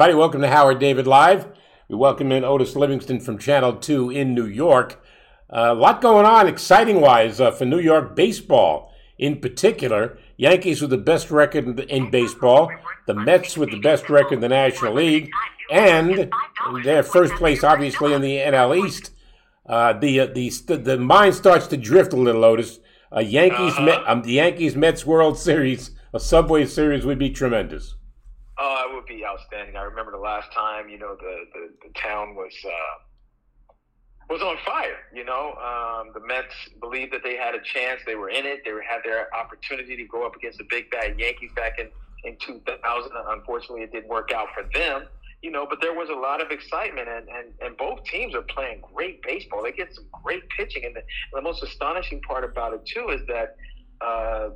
Everybody. Welcome to Howard David Live. We welcome in Otis Livingston from Channel 2 in New York. Uh, a lot going on, exciting wise, uh, for New York baseball in particular. Yankees with the best record in, baseball, the Mets with the best record in the National League, and their first place, obviously, in the NL East. Uh, the, uh, the the mind starts to drift a little, Otis. A Yankees Met, um, the Yankees Mets World Series, a Subway Series would be tremendous. Oh, it would be outstanding. I remember the last time, you know, the the, the town was uh, was on fire. You know, um, the Mets believed that they had a chance. They were in it. They had their opportunity to go up against the big bad Yankees back in in 2000. Unfortunately, it didn't work out for them. You know, but there was a lot of excitement, and, and, and both teams are playing great baseball. They get some great pitching, and the, the most astonishing part about it too is that uh,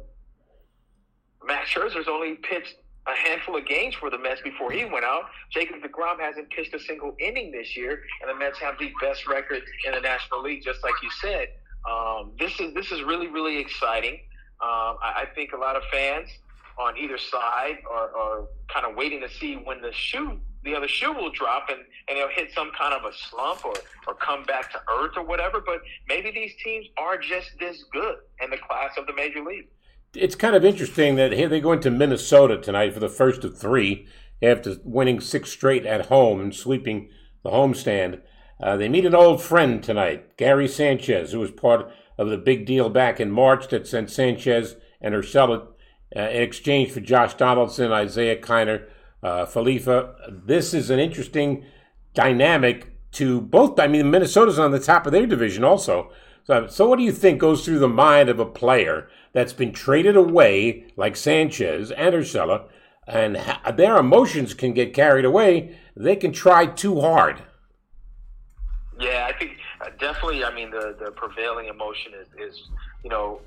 Max Scherzer's only pitched a handful of games for the Mets before he went out. Jacob DeGrom hasn't pitched a single inning this year, and the Mets have the best record in the National League, just like you said. Um, this is this is really really exciting. Um, I, I think a lot of fans on either side are, are kind of waiting to see when the shoe the other shoe will drop and, and they'll hit some kind of a slump or, or come back to earth or whatever. But maybe these teams are just this good in the class of the major league. It's kind of interesting that here they go into Minnesota tonight for the first of three after winning six straight at home and sweeping the homestand. Uh, they meet an old friend tonight, Gary Sanchez, who was part of the big deal back in March that sent Sanchez and Urshela uh, in exchange for Josh Donaldson, Isiah Kiner, uh, Falefa. This is an interesting dynamic to both. I mean, Minnesota's on the top of their division also. So, so what do you think goes through the mind of a player that's been traded away, like Sanchez and Urshela, and their emotions can get carried away? They can try too hard. Yeah, I think uh, definitely. I mean, the the prevailing emotion is is you know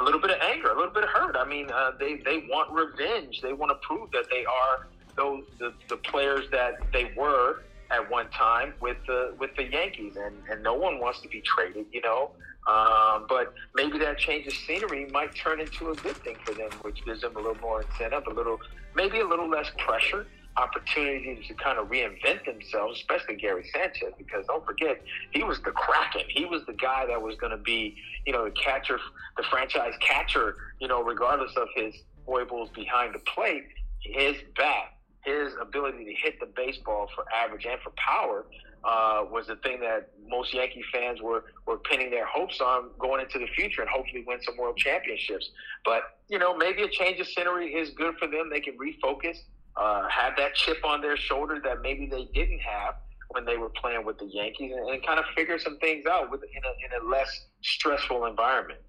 a little bit of anger, a little bit of hurt. I mean, uh, they they want revenge. They want to prove that they are those the, the players that they were at one time with the with the Yankees, and and no one wants to be traded, you know. Um, but maybe that change of scenery might turn into a good thing for them, which gives them a little more incentive, a little maybe a little less pressure, opportunity to kind of reinvent themselves, especially Gary Sanchez, because don't forget he was the Kraken. He was the guy that was going to be, you know, the catcher, the franchise catcher, you know, regardless of his foibles behind the plate. His bat his ability to hit the baseball for average and for power uh, was the thing that most Yankee fans were were pinning their hopes on going into the future and hopefully win some world championships. But you know, maybe a change of scenery is good for them. They can refocus, uh, have that chip on their shoulder that maybe they didn't have when they were playing with the Yankees, and, and kind of figure some things out with in a, in a less stressful environment.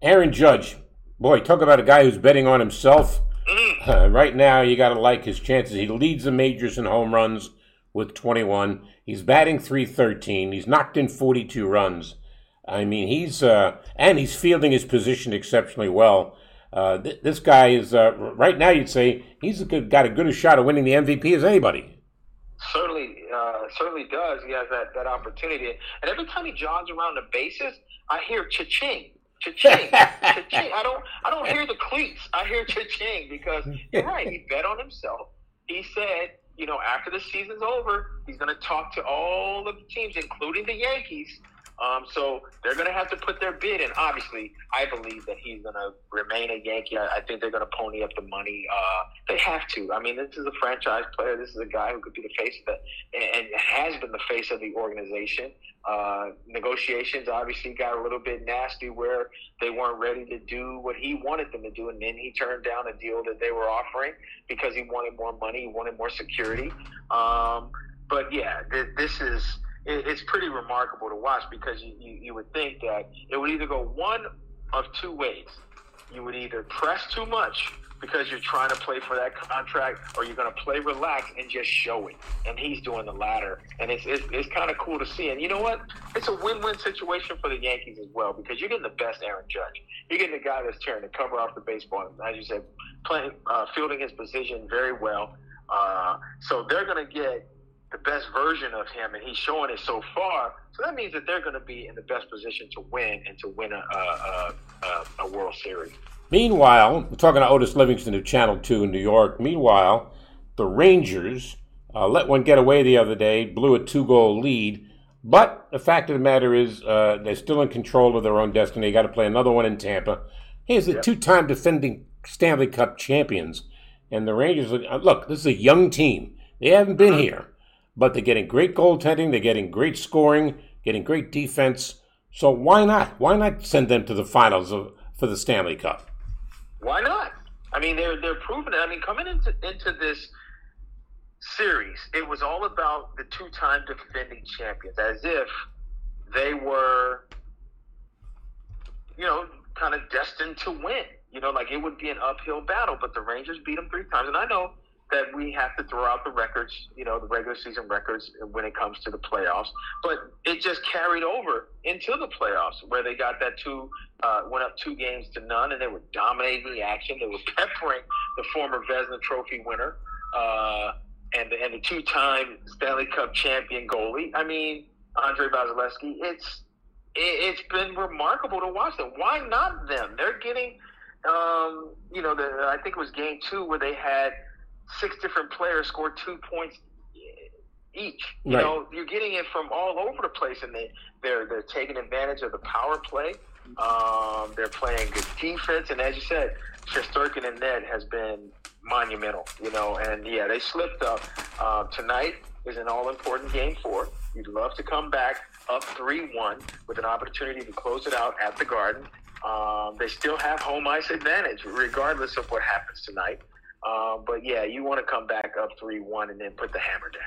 Aaron Judge, boy, talk about a guy who's betting on himself. Uh, right now, you got to like his chances. He leads the majors in home runs with 21. He's batting 313. He's knocked in 42 runs. I mean, he's uh, and he's fielding his position exceptionally well. Uh, th- this guy is uh, right now. You'd say he's a good, got a good a shot of winning the MVP as anybody. certainly uh, certainly does. He has that, that opportunity. And every time he jogs around the bases, I hear cha-ching. Cha-ching, cha-ching. I don't I don't hear the cleats. I hear cha-ching because you're right. He bet on himself. He said, you know, after the season's over, he's going to talk to all of the teams, including the Yankees. Um, so they're going to have to put their bid in. Obviously, I believe that he's going to remain a Yankee. I, I think they're going to pony up the money. Uh, they have to. I mean, this is a franchise player. This is a guy who could be the face of the, and, and has been the face of the organization. Uh, negotiations obviously got a little bit nasty where they weren't ready to do what he wanted them to do, and then he turned down a deal that they were offering because he wanted more money, he wanted more security. Um, but yeah, th- this is it, it's pretty remarkable to watch because you, you, you would think that it would either go one of two ways. You would either press too much because you're trying to play for that contract, or you're going to play relaxed and just show it. And he's doing the latter, and it's it's, it's kind of cool to see. And you know what? It's a win-win situation for the Yankees as well because you're getting the best Aaron Judge. You're getting the guy that's tearing the cover off the baseball, as you said, playing uh, fielding his position very well. Uh, so they're going to get the best version of him, and he's showing it so far. So that means that they're going to be in the best position to win and to win a, a, a, a World Series. Meanwhile, we're talking to Otis Livingston of Channel 2 in New York. Meanwhile, the Rangers uh, let one get away the other day, blew a two goal lead. But the fact of the matter is, uh, they're still in control of their own destiny. They got to play another one in Tampa. Here's the two time defending Stanley Cup champions. And the Rangers, uh, look, this is a young team. They haven't been here, but they're getting great goaltending, they're getting great scoring, getting great defense. So why not? Why not send them to the finals of, for the Stanley Cup? Why not? I mean, they're they're proving it. I mean, coming into into this series, it was all about the two-time defending champions, as if they were, you know, kind of destined to win. You know, like it would be an uphill battle, but the Rangers beat them three times, and I know that we have to throw out the records, you know, the regular season records when it comes to the playoffs. But it just carried over into the playoffs where they got that two, uh, went up two games to none, and they were dominating the action. They were peppering the former Vezina Trophy winner uh, and the, and the two-time Stanley Cup champion goalie. I mean, Andrei Vasilevskiy. It's it, it's been remarkable to watch them. Why not them? They're getting, um, you know, the I think it was game two where they had six different players score two points each. You Right. know, you're getting it from all over the place, and they they're they're taking advantage of the power play. Um, they're playing good defense, and as you said, Shesterkin and Ned has been monumental. You know, and yeah, they slipped up. Uh, tonight is an all important game four. You'd love to come back up three one with an opportunity to close it out at the Garden. Um, they still have home ice advantage, regardless of what happens tonight. Um, but yeah, you want to come back up three one and then put the hammer down.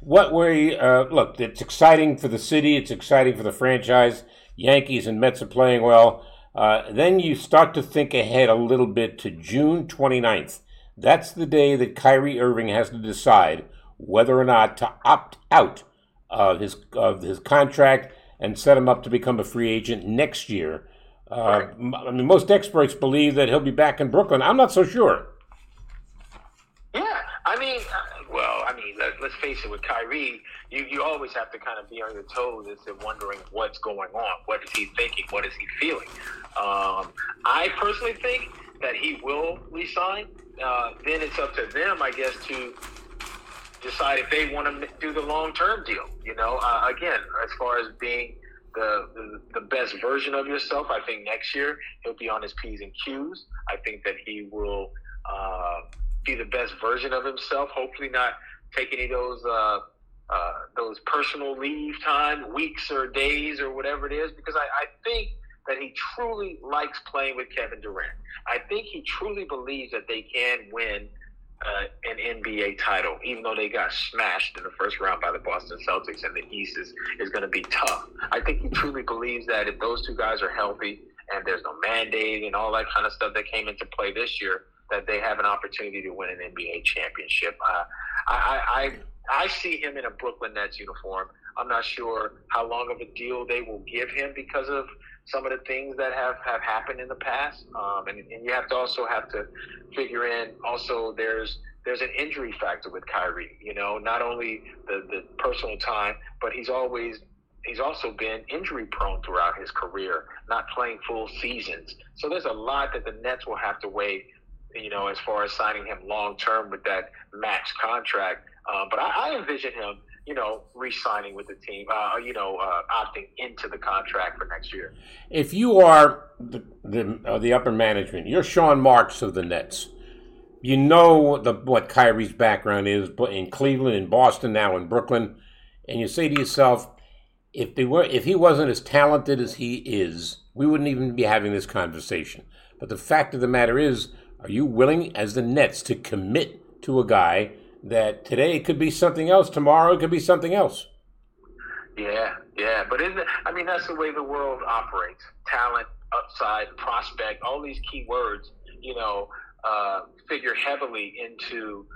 What we uh, look, it's exciting for the city. It's exciting for the franchise. Yankees and Mets are playing well. Uh, then you start to think ahead a little bit to June 29th. That's the day that Kyrie Irving has to decide whether or not to opt out of his of his contract and set him up to become a free agent next year. Uh, I mean, most experts believe that he'll be back in Brooklyn. I'm not so sure. I mean, uh, well, I mean, let, let's face it. With Kyrie, you you always have to kind of be on your toes as to wondering what's going on. What is he thinking? What is he feeling? Um, I personally think that he will resign. Uh, then it's up to them, I guess, to decide if they want to do the long term deal. You know, uh, again, as far as being the, the the best version of yourself, I think next year he'll be on his p's and q's. I think that he will uh, be the best version of himself. Hopefully, not take any of those. Uh, uh, those personal leave time, weeks or days or whatever it is, because I, I think that he truly likes playing with Kevin Durant. I think he truly believes that they can win uh, an NBA title, even though they got smashed in the first round by the Boston Celtics and the East is, is going to be tough. I think he truly believes that if those two guys are healthy and there's no mandate and all that kind of stuff that came into play this year, that they have an opportunity to win an NBA championship. Uh, I, I, I see him in a Brooklyn Nets uniform. I'm not sure how long of a deal they will give him because of some of the things that have, have happened in the past. Um, and, and you have to also have to figure in also there's there's an injury factor with Kyrie. You know, not only the, the personal time, but he's always he's also been injury prone throughout his career, not playing full seasons. So there's a lot that the Nets will have to weigh, you know, as far as signing him long term with that max contract. Uh, but I, I envision him, you know, re-signing with the team, uh, you know, uh, opting into the contract for next year. if you are the the, uh, the upper management, you're Sean Marks of the Nets. You know the what Kyrie's background is, in Cleveland, in Boston, now in Brooklyn, and you say to yourself, if they were, if he wasn't as talented as he is, we wouldn't even be having this conversation. But the fact of the matter is, are you willing, as the Nets, to commit to a guy that today could be something else, tomorrow it could be something else. Yeah, yeah, but isn't it? I mean, that's the way the world operates. Talent, upside, prospect, all these key words, you know, uh, figure heavily into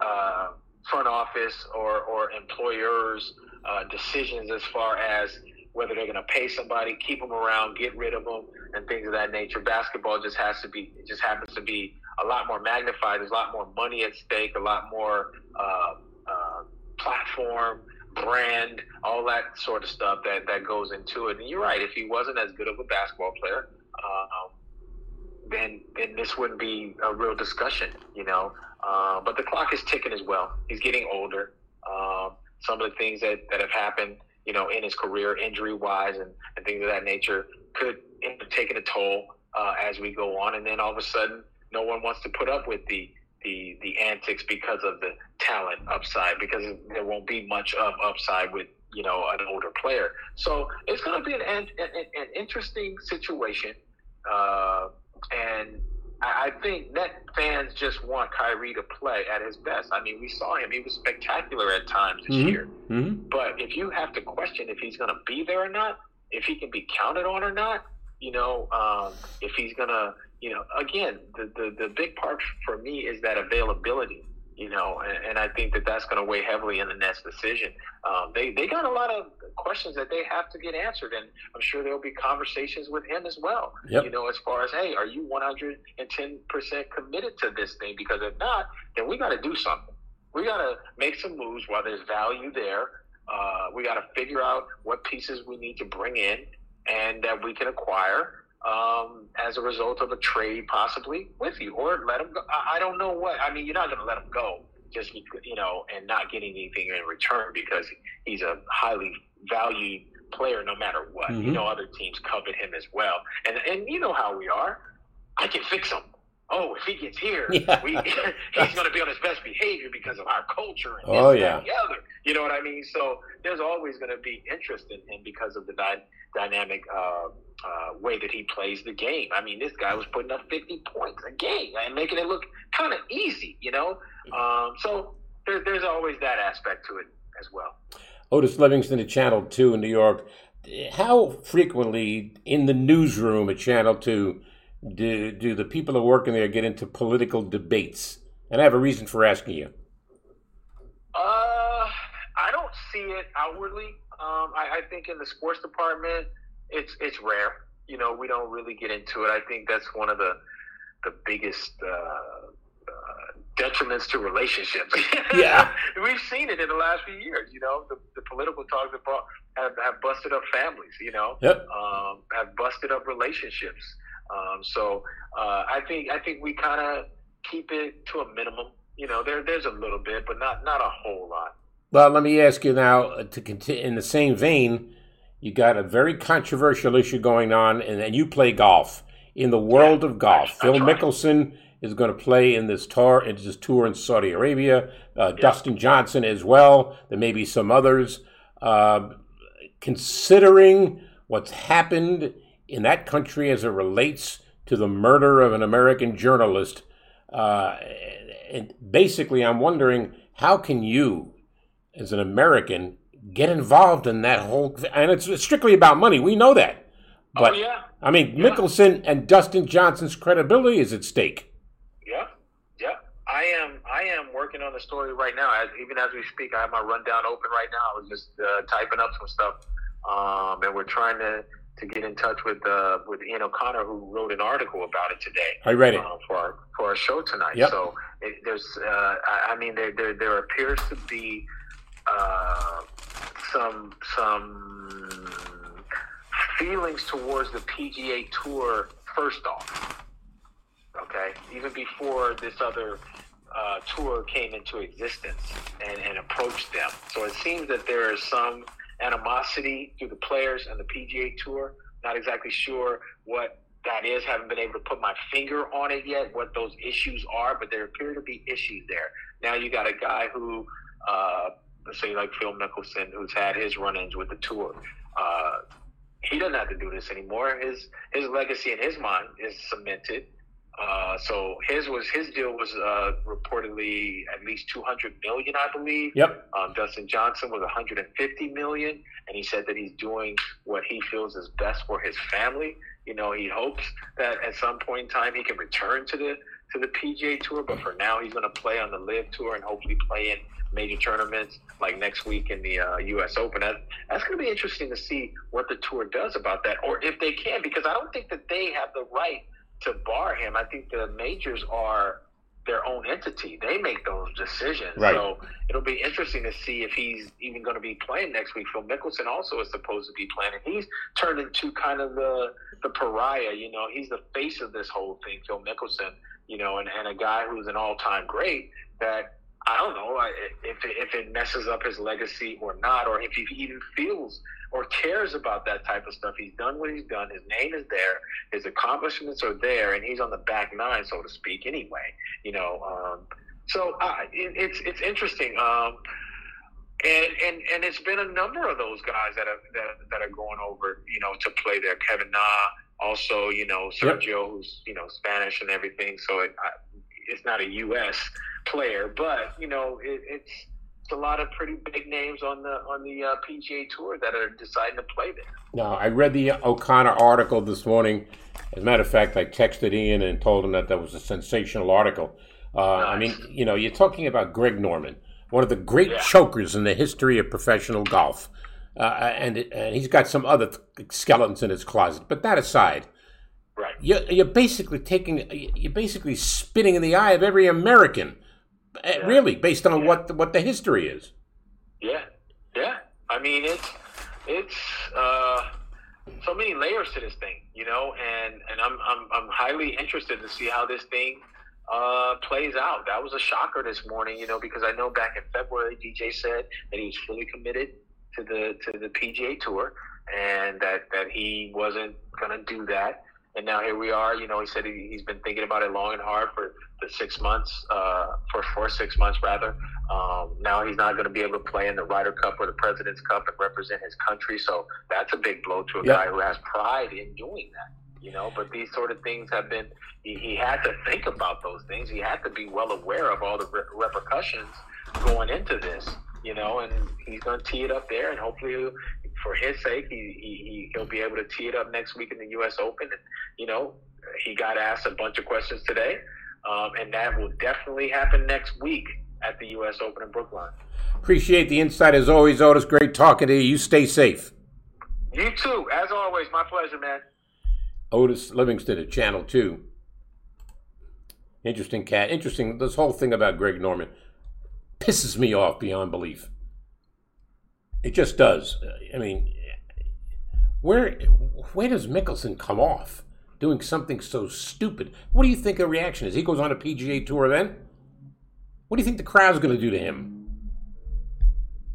uh, front office or or employers' uh, decisions as far as whether they're going to pay somebody, keep them around, get rid of them, and things of that nature. Basketball just has to be, it just happens to be a lot more magnified. There's a lot more money at stake, a lot more uh, uh, platform, brand, all that sort of stuff that, that goes into it. And you're right. If he wasn't as good of a basketball player, um, then then this wouldn't be a real discussion, you know. Uh, but the clock is ticking as well. He's getting older. Um, some of the things that, that have happened, you know, in his career, injury wise, and, and things of that nature, could end up taking a toll uh, as we go on. And then all of a sudden, no one wants to put up with the the the antics because of the talent upside, because there won't be much of upside with you know an older player. So it's going to be an an, an, interesting situation. Uh, and I I think Net fans just want Kyrie to play at his best. I mean, we saw him; he was spectacular at times this Mhm. year. Mm-hmm. But if you have to question if he's going to be there or not, if he can be counted on or not, you know, um, if he's going to, you know, again, the, the the big part for me is that availability. You know, and, and I think that that's going to weigh heavily in the Nets' decision. Um, they they got a lot of questions that they have to get answered, and I'm sure there'll be conversations with him as well. Yep. You know, as far as hey, are you 110 percent committed to this thing? Because if not, then we got to do something. We got to make some moves while there's value there. Uh, we got to figure out what pieces we need to bring in and that we can acquire um, as a result of a trade, possibly with you, or let him go. I, I don't know what. I mean, you're not going to let him go just you know and not getting anything in return because he's a highly valued player no matter what. You Mhm. know, other teams covet him as well, and and you know how we are. I can fix him. Oh, if he gets here, Yeah. we, he's going to be on his best behavior because of our culture. And Oh, this, yeah. and the other. You know what I mean? So there's always going to be interest in him because of the dy- dynamic uh, uh, way that he plays the game. I mean, this guy was putting up 50 points a game and making it look kind of easy, you know? Um, so there, there's always that aspect to it as well. Otis Livingston at Channel 2 in New York. How frequently in the newsroom at Channel 2 do, do the people who are working there get into political debates? And I have a reason for asking you. Uh, I don't see it outwardly. Um, I, I think in the sports department, it's it's rare. You know, we don't really get into it. I think that's one of the the biggest uh, uh, detriments to relationships. Yeah. we've seen it in the last few years. You know, the, the political talks have, brought, have have busted up families. You know, Yep. um, have busted up relationships. Um, so uh, I think I think we kind of keep it to a minimum. You know, there there's a little bit, but not not a whole lot. Well, let me ask you now uh, to continue in the same vein. You got a very controversial issue going on, and, and you play golf. In the world of golf, I- Phil. Mickelson is going to play in this tour, in this tour in Saudi Arabia. Uh, Dustin Johnson as well. There may be some others. Uh, considering what's happened in that country as it relates to the murder of an American journalist, uh, and basically, I'm wondering how can you, as an American, get involved in that whole? And it's strictly about money. We know that. But oh yeah, I mean, Mickelson and Dustin Johnson's credibility is at stake. yeah, yeah. I am I am working on the story right now. As even as we speak, I have my rundown open right now. I was just uh, typing up some stuff, um, and we're trying to to get in touch with uh, with Ian O'Connor, who wrote an article about it today. I read it. uh, for our for our show tonight. Yep. So it, there's, uh, I, mean, there, there there appears to be uh, some some feelings towards the PGA Tour. First off, okay, even before this other uh, tour came into existence and, and approached them. So it seems that there is some animosity through the players and the PGA Tour. Not exactly sure what that is. Haven't been able to put my finger on it yet, what those issues are, but there appear to be issues there. Now you got a guy who, uh, say like Phil Mickelson, who's had his run-ins with the tour. Uh, he doesn't have to do this anymore. His his legacy in his mind is cemented. Uh, so his was his deal was uh, reportedly at least 200 million, I believe. Yep. Um, Dustin Johnson was 150 million, and he said that he's doing what he feels is best for his family. You know, he hopes that at some point in time he can return to the to the PGA Tour, but for now he's going to play on the LIV Tour and hopefully play in major tournaments like next week in the uh, U.S. Open. That, that's going to be interesting to see what the tour does about that, or if they can, because I don't think that they have the right to bar him. I think the majors are their own entity. They make those decisions. Right. So it'll be interesting to see if he's even going to be playing next week. Phil Mickelson also is supposed to be playing, and he's turned into kind of the the pariah. You know, he's the face of this whole thing, Phil Mickelson. You know, and, and a guy who's an all time great that. I don't know I- if it, if it messes up his legacy or not, or if he even feels or cares about that type of stuff. He's done what he's done. His name is there. His accomplishments are there, and he's on the back nine, so to speak. Anyway, you know. Um, so uh, it, it's it's interesting. Um, and, and and it's been a number of those guys that are that, that are going over, you know, to play there. Kevin Na, also, you know, Yep. Sergio, who's you know Spanish and everything. So it, I, it's not a U.S. player, but you know, it, it's it's a lot of pretty big names on the on the uh, PGA Tour that are deciding to play there. Now, I read the O'Connor article this morning. As a matter of fact, I texted Ian and told him that that was a sensational article. Uh, I mean, you know, you're talking about Greg Norman, one of the great Yeah. chokers in the history of professional golf. Uh, and, and he's got some other skeletons in his closet. But that aside, Right. you're, you're basically taking, you're basically spitting in the eye of every American, uh, really, based on what the, what the history is. Yeah, yeah. I mean, it's it's uh, so many layers to this thing, you know, and and I'm I'm I'm highly interested to see how this thing uh, plays out. That was a shocker this morning, you know, because I know back in February, DJ said that he was fully committed to the to the PGA Tour, and that that he wasn't going to do that. And now here we are. You know, he said he, he's been thinking about it long and hard for the six months, uh, for for six months rather. Um, now he's not going to be able to play in the Ryder Cup or the President's Cup and represent his country. So that's a big blow to a Yeah. guy who has pride in doing that. You know, but these sort of things have been. He, he had to think about those things. He had to be well aware of all the re- repercussions going into this. You know, and he's going to tee it up there, and hopefully, for his sake, he, he he- he'll be able to tee it up next week in the U.S. Open. And you know, he got asked a bunch of questions today, um, and that will definitely happen next week at the U.S. Open in Brookline. Appreciate the insight as always, Otis. Great talking to you. You stay safe. You too, as always. My pleasure, man. Otis Livingston at Channel 2. Interesting cat. Interesting. This whole thing about Greg Norman pisses me off beyond belief. It just does. I mean, where where does Mickelson come off doing something so stupid? What do you think the reaction is? He goes on a PGA Tour event. What do you think the crowd's going to do to him?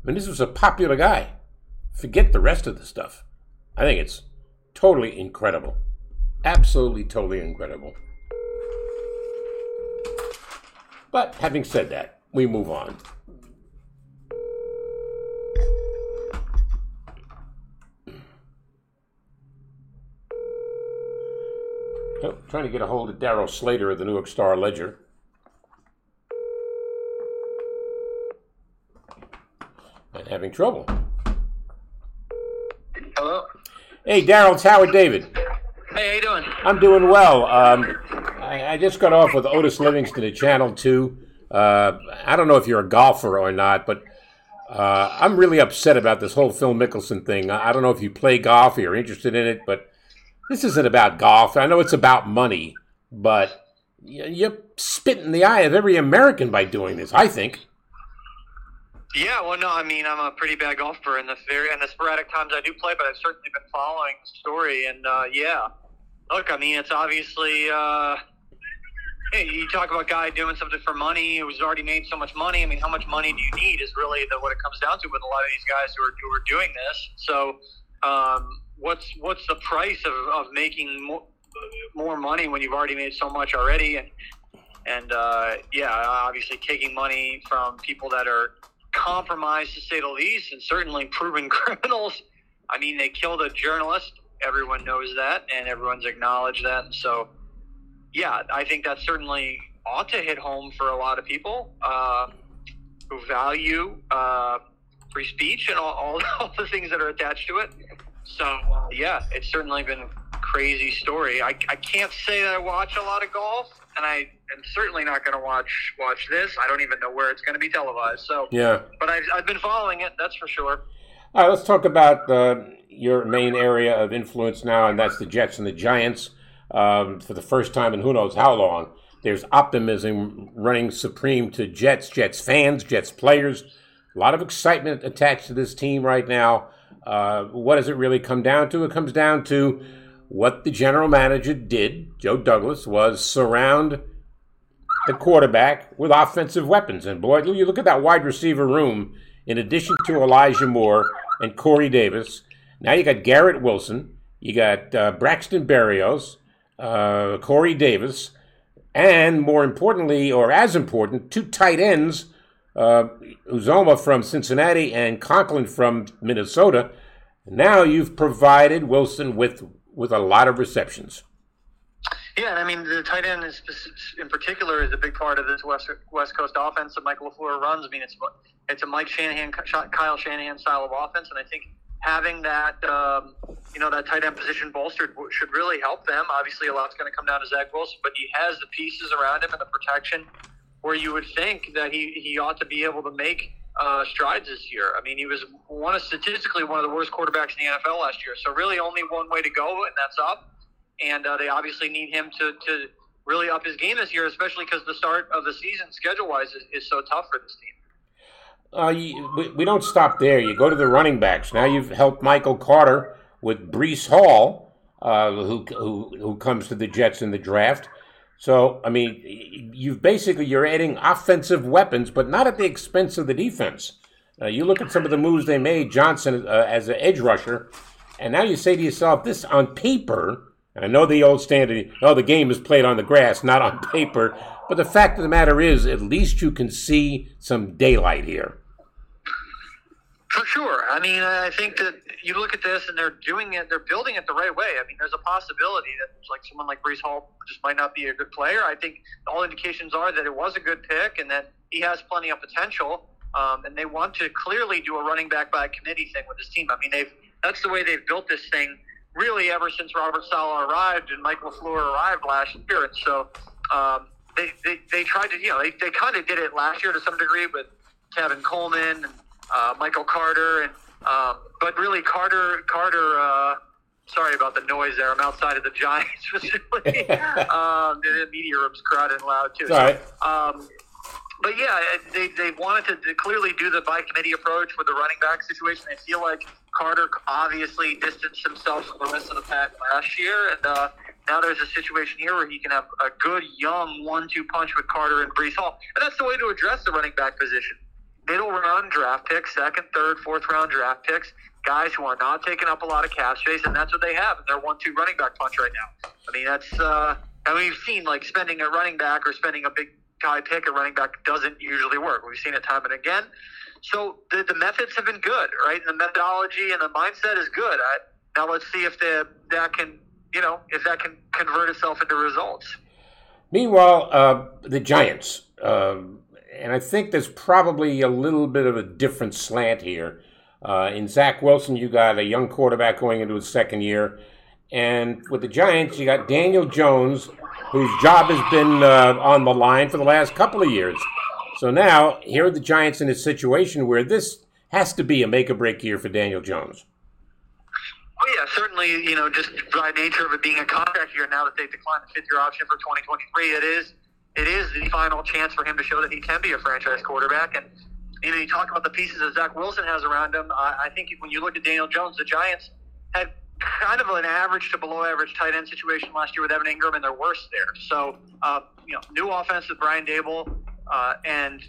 I mean, this was a popular guy. Forget the rest of the stuff. I think it's totally incredible. Absolutely, totally incredible. But having said that, we move on. Oh, trying to get a hold of Darryl Slater of the Newark Star Ledger. And having trouble. Hello. Hey, Darryl, it's Howard David. Hey, how you doing? I'm doing well. Um, I, I just got off with Otis Livingston at Channel 2. Uh, I don't know if you're a golfer or not, but uh, I'm really upset about this whole Phil Mickelson thing. I, I don't know if you play golf or you're interested in it, but this isn't about golf. I know it's about money, but you're spitting in the eye of every American by doing this, I think. Yeah, well, no, I mean, I'm a pretty bad golfer in the very in the sporadic times I do play, but I've certainly been following the story, and uh, yeah, look, I mean, it's obviously uh, hey, you talk about guy doing something for money who's already made so much money. I mean, how much money do you need is really the, what it comes down to with a lot of these guys who are who are doing this. So, um, what's what's the price of, of making more, more money when you've already made so much already? And and uh, yeah, obviously taking money from people that are compromised to say the least, and certainly proven criminals. I mean, they killed a journalist. Everyone knows that, and everyone's acknowledged that. And so, yeah, I think that certainly ought to hit home for a lot of people uh, who value uh, free speech and all, all, all the things that are attached to it. So, yeah, it's certainly been a crazy story. I, I can't say that I watch a lot of golf, and I am certainly not going to watch watch this. I don't even know where it's going to be televised. So, Yeah. but I've, I've been following it, that's for sure. All right, let's talk about uh, your main area of influence now, and that's the Jets and the Giants. Um, for the first time in who knows how long, there's optimism running supreme to Jets, Jets fans, Jets players. A lot of excitement attached to this team right now. Uh, what does it really come down to? It comes down to what the general manager did, Joe Douglas, was surround the quarterback with offensive weapons. And boy, you look at that wide receiver room, in addition to Elijah Moore and Corey Davis, now you got Garrett Wilson, you got uh, Braxton Berrios, uh, Corey Davis, and more importantly, or as important, two tight ends, uh, Uzoma from Cincinnati and Conklin from Minnesota. Now you've provided Wilson with with a lot of receptions. Yeah, and I mean the tight end is in particular is a big part of this West West Coast offense that Michael Lafleur runs. I mean, it's it's a Mike Shanahan, Kyle Shanahan style of offense, and I think having that um, you know that tight end position bolstered should really help them. Obviously, a lot's going to come down to Zach Wilson, but he has the pieces around him and the protection where you would think that he he ought to be able to make uh, strides this year. I mean, he was one of statistically one of the worst quarterbacks in the NFL last year. So really, only one way to go, and that's up and uh, they obviously need him to, to really up his game this year, especially because the start of the season, schedule wise, is, is so tough for this team. Uh, you, we, we don't stop there. You go to the running backs. Now you've helped Michael Carter with Breece Hall, uh, who, who who comes to the Jets in the draft. So I mean, you've basically you're adding offensive weapons, but not at the expense of the defense. Uh, you look at some of the moves they made. Johnson uh, as an edge rusher, and now you say to yourself, this on paper and I know the old standard, oh, the game is played on the grass, not on paper. But the fact of the matter is, at least you can see some daylight here. For sure. I mean, I think that you look at this and they're doing it, they're building it the right way. I mean, there's a possibility that like someone like Breece Hall just might not be a good player. I think all indications are that it was a good pick and that he has plenty of potential. Um, and they want to clearly do a running back by committee thing with this team. I mean, they've that's the way they've built this thing really ever since Robert Saleh arrived and Michael LaFleur arrived last year. And so um, they, they, they tried to, you know, they, they kind of did it last year to some degree with Tevin Coleman and uh, Michael Carter. And um, But really, Carter, Carter, uh, sorry about the noise there. I'm outside of the Giants facility. um, the media room's crowded and loud, too. All right. Um, but yeah, they, they wanted to, to clearly do the by committee approach with the running back situation. I feel like Carter obviously distanced himself from the rest of the pack last year, and uh, now there's a situation here where he can have a good young one-two punch with Carter and Breece Hall, and that's the way to address the running back position. Middle round draft picks, second, third, fourth round draft picks, guys who are not taking up a lot of cap space, and that's what they have in their one-two running back punch right now. I mean, that's uh, and we've seen like spending a running back or spending a big high pick a running back doesn't usually work. We've seen it time and again. So the, the methods have been good, right? And the methodology and the mindset is good. I, now let's see if the, that can, you know, if that can convert itself into results. Meanwhile, uh, the Giants, um, and I think there's probably a little bit of a different slant here. Uh, in Zach Wilson, you got a young quarterback going into his second year. And with the Giants, you got Daniel Jones, whose job has been uh, on the line for the last couple of years. So now, here are the Giants in a situation where this has to be a make or break year for Daniel Jones. Well, yeah, certainly. You know, just by nature of it being a contract year, now that they've declined the fifth-year option for 2023, it is it is the final chance for him to show that he can be a franchise quarterback. And you know, you talk about the pieces that Zach Wilson has around him. I, I think when you look at Daniel Jones, the Giants had kind of an average to below average tight end situation last year with Evan Engram, and they're worse there. So, uh, you know, new offense with Brian Daboll, uh, and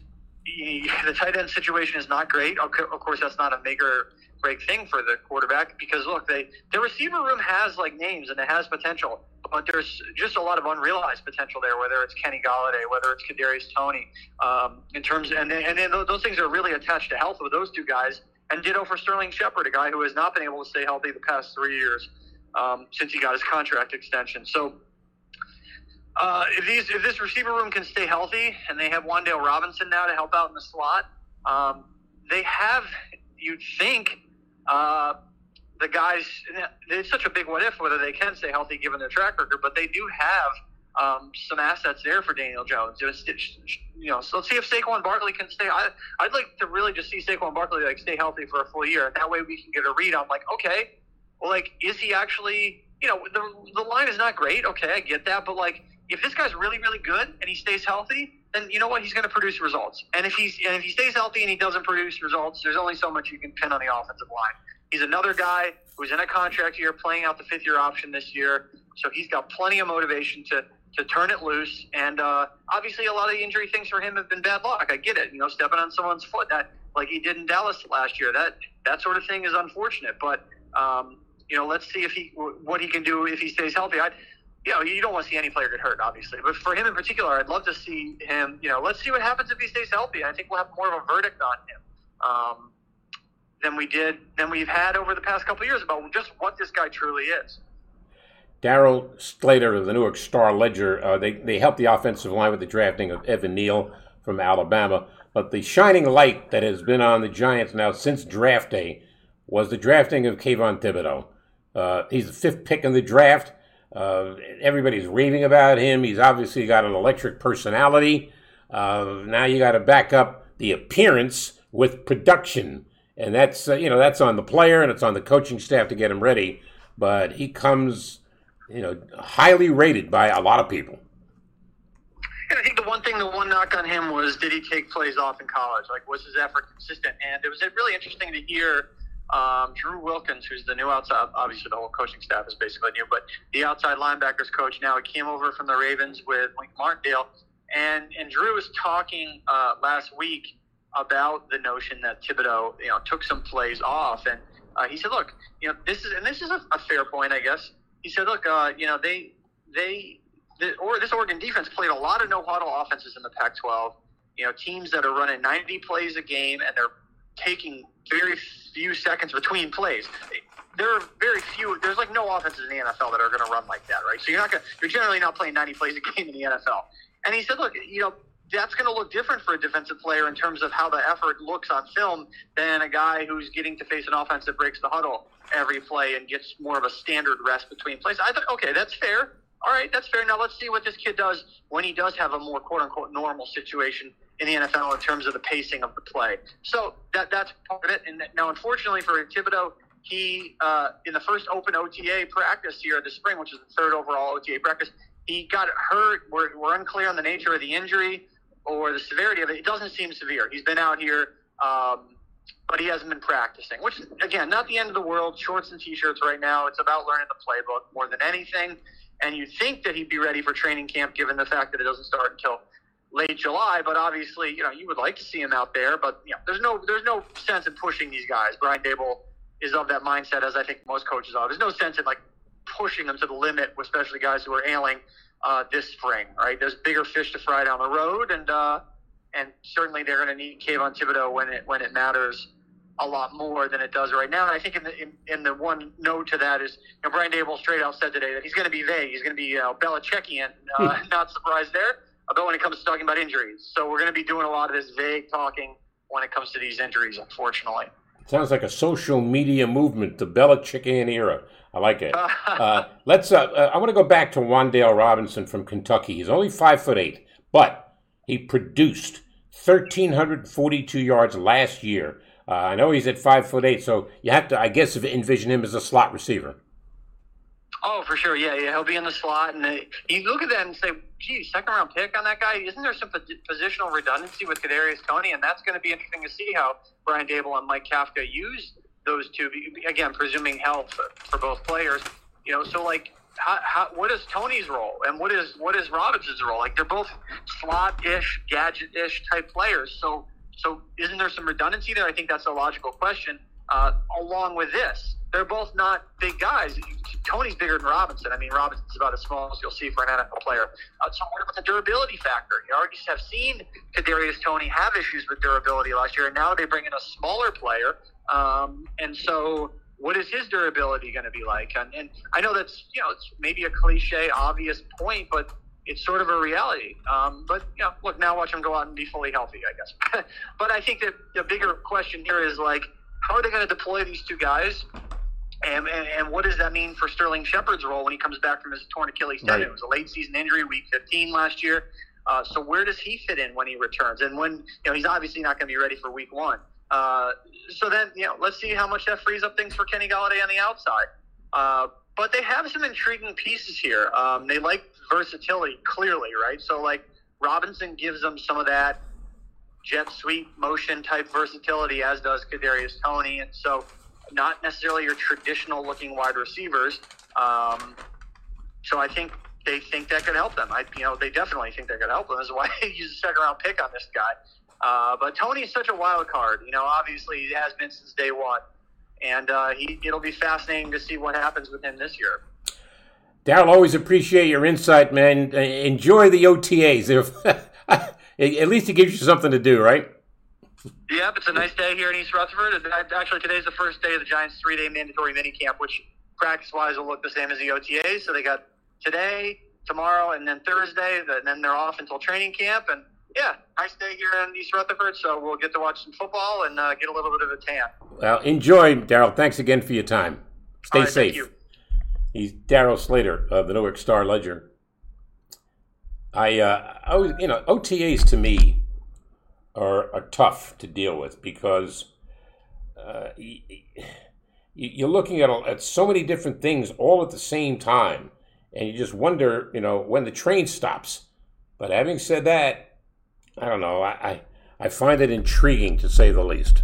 he, the tight end situation is not great. Of course, that's not a make or break thing for the quarterback because look, they the receiver room has like names and it has potential, but there's just a lot of unrealized potential there. Whether it's Kenny Golladay, whether it's Kadarius Toney, um, in terms and then- and then those things are really attached to health with those two guys. And ditto for Sterling Shepard, a guy who has not been able to stay healthy the past three years um, since he got his contract extension. So Uh, if these if this receiver room can stay healthy and they have Wan'Dale Robinson now to help out in the slot, um, they have you'd think uh, the guys. It's such a big what if whether they can stay healthy given their track record, but they do have um, some assets there for Daniel Jones. Just, you know, so let's see if Saquon Barkley can stay. I, I'd like to really just see Saquon Barkley like stay healthy for a full year, and that way we can get a read on like, okay, well, like, is he actually? You know, the the line is not great. Okay, I get that, but like, if this guy's really really good and he stays healthy, then you know what? He's going to produce results. And if he's and if he stays healthy and he doesn't produce results, there's only so much you can pin on the offensive line. He's another guy who's in a contract year, playing out the fifth year option this year, so he's got plenty of motivation to to turn it loose. And uh, obviously, a lot of the injury things for him have been bad luck. I get it. You know, stepping on someone's foot that like he did in Dallas last year. That that sort of thing is unfortunate. But um, you know, let's see if he what he can do if he stays healthy. I, you know, you don't want to see any player get hurt, obviously. But for him in particular, I'd love to see him. You know, let's see what happens if he stays healthy. I think we'll have more of a verdict on him. Um, than we did than we've had over the past couple years about just what this guy truly is. Darryl Slater of the Newark Star Ledger, uh, they, they helped the offensive line with the drafting of Evan Neal from Alabama. But the shining light that has been on the Giants now since draft day was the drafting of Kayvon Thibodeaux. Uh, he's the fifth pick in the draft. Uh, everybody's raving about him. He's obviously got an electric personality. Uh, now you got to back up the appearance with production, and that's uh, you know that's on the player and it's on the coaching staff to get him ready. But he comes you know, highly rated by a lot of people. And I think the one thing, the one knock on him was, did he take plays off in college? Like, was his effort consistent? And it was really interesting to hear um, Drew Wilkins, who's the new outside, obviously the whole coaching staff is basically new, but the outside linebackers coach now, he came over from the Ravens with Wink Martindale. And, and Drew was talking uh, last week about the notion that Thibodeaux, you know, took some plays off. And uh, he said, look, you know, this is, and this is a, a fair point, I guess he said, "Look, uh, you know, they they the, or this Oregon defense played a lot of no huddle offenses in the Pac-12. You know, teams that are running 90 plays a game and they're taking very few seconds between plays. There are very few. There's like no offenses in the NFL that are going to run like that, right? So you're not going. You're generally not playing 90 plays a game in the NFL. And he said, look, you know, that's going to look different for a defensive player in terms of how the effort looks on film than a guy who's getting to face an offense that breaks the huddle every play and gets more of a standard rest between plays. I thought, okay, that's fair. All right, that's fair. Now let's see what this kid does when he does have a more quote unquote normal situation in the NFL in terms of the pacing of the play. So that that's part of it. And now, unfortunately for Thibodeaux, he uh, in the first open OTA practice here this spring, which is the third overall OTA practice, he got hurt. We're, we're unclear on the nature of the injury or the severity of it. It doesn't seem severe. He's been out here. Um, but he hasn't been practicing, which again, not the end of the world. Shorts and t-shirts right now. It's about learning the playbook more than anything. And you think that he'd be ready for training camp, given the fact that it doesn't start until late July. But obviously, you know, you would like to see him out there. But you know, there's no there's no sense in pushing these guys. Brian Daboll is of that mindset, as I think most coaches are. There's no sense in like pushing them to the limit, especially guys who are ailing uh, this spring. Right? There's bigger fish to fry down the road, and uh, and certainly they're going to need Kayvon Thibodeaux when it when it matters a lot more than it does right now. And I think in the in, in the one note to that is, you know, Brian Daboll straight out said today that he's going to be vague. He's going to be know, Belichickian. Uh, hmm. not surprised there. But when it comes to talking about injuries, so we're going to be doing a lot of this vague talking when it comes to these injuries. Unfortunately, sounds like a social media movement, the Belichickian era. I like it. uh, let's. Uh, uh I want to go back to Wan'Dale Robinson from Kentucky. He's only five foot eight, but he produced 1,342 yards last year. Uh, I know he's at five foot eight, so you have to, I guess, envision him as a slot receiver. Oh, for sure. Yeah, yeah. He'll be in the slot, and they, you look at that and say, "Gee, second round pick on that guy." Isn't there some positional redundancy with Kadarius Toney? And that's going to be interesting to see how Brian Daboll and Mike Kafka use those two. Again, presuming health for both players. You know, so like how, how, what is Toney's role and what is what is Robinson's role? Like they're both slot-ish, gadget-ish type players. So so isn't there some redundancy there? I think that's a logical question. Uh, along with this, they're both not big guys. Toney's bigger than Robinson. I mean, Robinson's about as small as you'll see for an NFL player. Uh, so what about the durability factor? You already have seen Kadarius Toney have issues with durability last year, and now they bring in a smaller player. Um, and so what is his durability going to be like? And, and I know that's you know it's maybe a cliche, obvious point, but it's sort of a reality. Um, but you know, look, now watch him go out and be fully healthy, I guess. but I think that the bigger question here is like, how are they going to deploy these two guys? And, and, and what does that mean for Sterling Shepard's role when he comes back from his torn Achilles tendon? Right. It was a late season injury, week 15 last year. Uh, so where does he fit in when he returns? And when you know he's obviously not going to be ready for week one. Uh, so then you know let's see how much that frees up things for Kenny Golladay on the outside. Uh, but they have some intriguing pieces here. Um, they like versatility clearly, right? So like Robinson gives them some of that jet sweep motion type versatility, as does Kadarius Toney, and so not necessarily your traditional looking wide receivers. Um, so I think they think that could help them. I, you know, they definitely think that could help them. That's why they use a second round pick on this guy. Uh, but Toney's such a wild card. You know, obviously he has been since day one, and uh, he, it'll be fascinating to see what happens with him this year. Darryl, always appreciate your insight, man. Enjoy the OTAs. If- At least it gives you something to do, right? Yep, it's a nice day here in East Rutherford. And actually, today's the first day of the Giants' three-day mandatory minicamp, which practice-wise will look the same as the OTAs. So they got today, tomorrow, and then Thursday. And then they're off until training camp. And yeah, nice day here in East Rutherford. So we'll get to watch some football and uh, get a little bit of a tan. Well, enjoy, Darryl. Thanks again for your time. Stay All right, thank safe. He's Darryl Slater of the Newark Star Ledger. I, uh, I you know, OTAs to me are, are tough to deal with because uh, you're looking at, at so many different things all at the same time, and you just wonder, you know, when the train stops. But having said that, I don't know. I, I, I find it intriguing to say the least.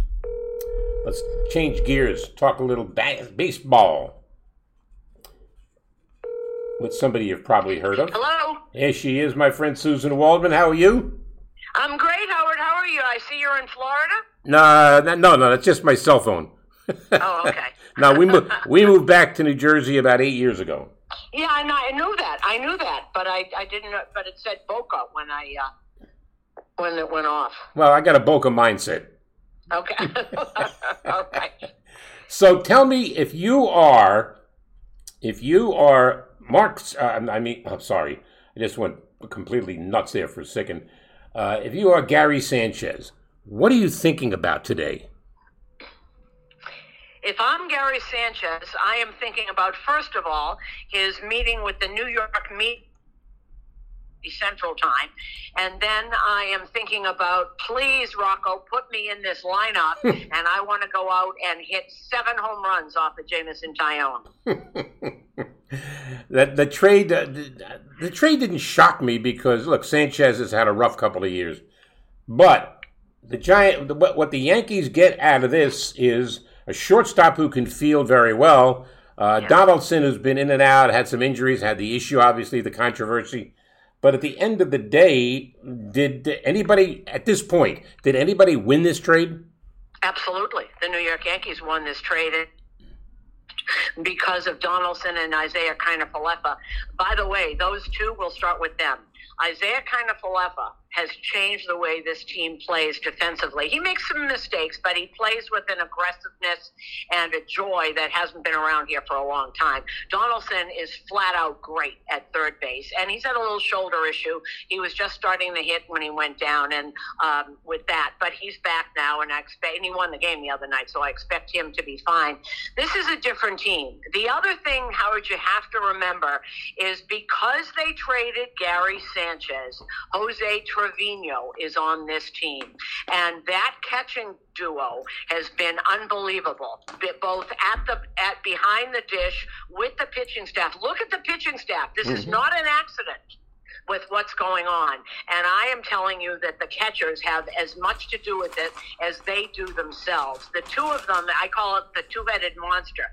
Let's change gears, talk a little ba- baseball with somebody you've probably heard of. Hello. Here she is, my friend Susan Waldman. How are you? I'm great, Howard. How are you? I see you're in Florida. No, no, no, no that's just my cell phone. Oh, okay. now we moved, we moved back to New Jersey about eight years ago. yeah, I, know, I knew that. I knew that, but I, I didn't. know But it said Boca when I uh, when it went off. Well, I got a Boca mindset. Okay. Right. So tell me if you are, if you are Mark. Uh, I mean, I'm sorry, I just went completely nuts there for a second. Uh, if you are Gary Sanchez, what are you thinking about today? If I'm Gary Sanchez, I am thinking about first of all his meeting with the New York Meet the Central Time, and then I am thinking about please Rocco, put me in this lineup, and I want to go out and hit seven home runs off of Jameson Taillon. that the trade, uh, the, the trade didn't shock me because look, Sanchez has had a rough couple of years, but the giant, what, what the Yankees get out of this is a shortstop who can field very well. Uh, Donaldson, who's been in and out, had some injuries, had the issue, obviously, the controversy. But at the end of the day, did anybody at this point did anybody win this trade? Absolutely. The New York Yankees won this trade because of Donaldson and Isiah Kiner-Falefa. By the way, those two, we'll start with them. Isiah Kiner-Falefa has changed the way this team plays defensively. He makes some mistakes, but he plays with an aggressiveness and a joy that hasn't been around here for a long time. Donaldson is flat out great at third base, and he's had a little shoulder issue. He was just starting to hit when he went down, and um, with that, but he's back now, and I expect, and he won the game the other night, so I expect him to be fine. This is a different team. The other thing, Howard, you have to remember is because they traded Gary Sanchez, Jose Trevino is on this team. And that catching duo has been unbelievable. Both at the at behind the dish with the pitching staff. Look at the pitching staff. This is not an accident with what's going on. And I am telling you that the catchers have as much to do with it as they do themselves. The two of them, I call it the two-headed monster.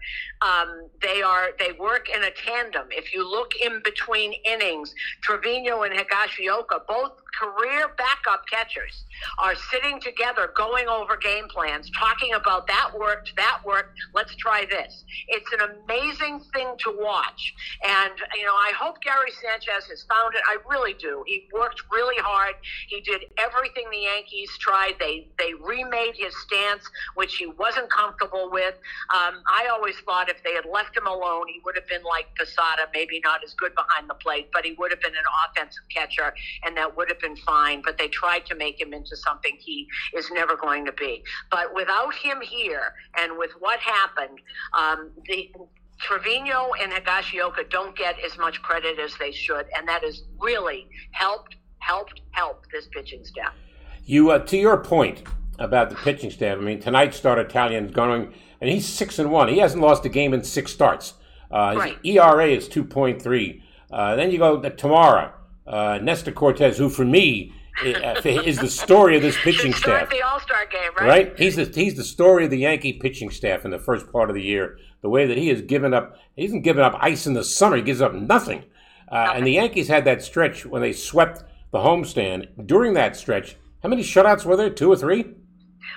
Um, they are they work in a tandem. If you look in between innings, Trevino and Higashioka both career backup catchers are sitting together, going over game plans, talking about that worked, that worked. Let's try this. It's an amazing thing to watch, and you know I hope Gary Sanchez has found it. I really do. He worked really hard. He did everything the Yankees tried. They they remade his stance, which he wasn't comfortable with. Um, I always thought if they had left him alone, he would have been like Posada, maybe not as good behind the plate, but he would have been an offensive catcher, and that would have been fine. But they tried to make him into something he is never going to be. But without him here, and with what happened, um, the Trevino and Higashioka don't get as much credit as they should, and that has really helped, helped, helped this pitching staff. You uh, to your point about the pitching staff. I mean, tonight start Taillon going, and he's six and one. He hasn't lost a game in six starts. Uh, his Right. ERA is two point three. Uh, then you go to Tamara, uh, Nestor Cortes, who for me uh, is the story of this pitching staff. the All Star game, right? Right? He's the he's the story of the Yankee pitching staff in the first part of the year. The way that he has given up, he hasn't given up ice in the summer. He gives up nothing. Uh, and the Yankees had that stretch when they swept the homestand. During that stretch, how many shutouts were there? Two or three?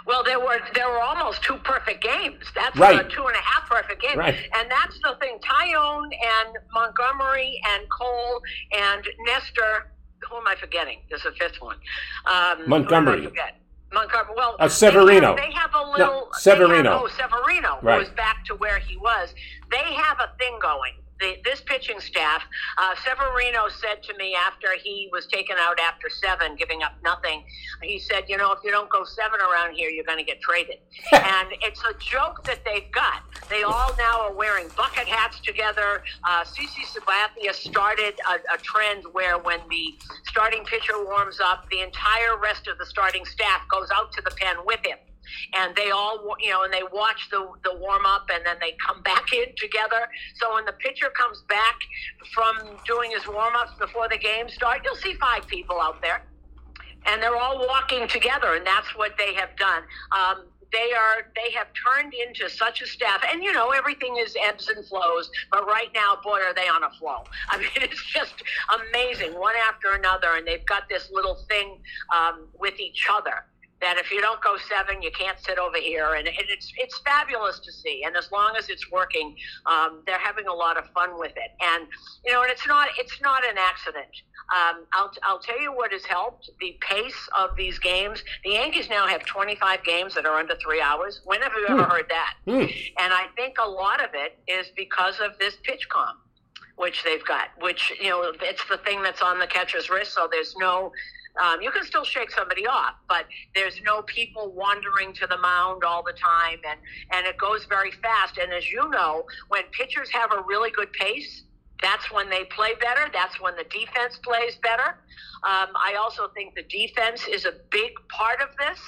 Well, there were there were almost two perfect games. That's Right. two and a half perfect games. Right. And that's the thing. Taillon and Montgomery and Cole and Nestor. Who am I forgetting? There's a fifth one. Um, Montgomery. who did I forget? Montgomery. Well, Uh, Severino. They have, they have a little. they Severino. have- oh, Severino Right. was back to where he was. They have a thing going. The, this pitching staff, uh, Severino said to me after he was taken out after seven, giving up nothing, he said, You know, if you don't go seven around here, you're going to get traded. and it's a joke that they've got. They all now are wearing bucket hats together. Uh, CC Sabathia started a, a trend where when the starting pitcher warms up, the entire rest of the starting staff goes out to the pen with him and they all you know and they watch the the warm up and then they come back in together. So when the pitcher comes back from doing his warm ups before the game start you'll see five people out there. And they're all walking together and that's what they have done. Um, they are they have turned into such a staff. And you know everything is ebbs and flows but right now boy are they on a flow. I mean it's just amazing one after another and they've got this little thing um, with each other that if you don't go seven, you can't sit over here, and, and it's it's fabulous to see. And as long as it's working, um, they're having a lot of fun with it. And you know, and it's not it's not an accident. Um, I'll I'll tell you what has helped the pace of these games. The Yankees now have 25 games that are under three hours. When have you ever heard that? Hmm. And I think a lot of it is because of this PitchCom which they've got, which, you know, it's the thing that's on the catcher's wrist. So there's no, um, you can still shake somebody off, but there's no people wandering to the mound all the time. And, and it goes very fast. And as you know, when pitchers have a really good pace, that's when they play better. That's when the defense plays better. Um, I also think the defense is a big part of this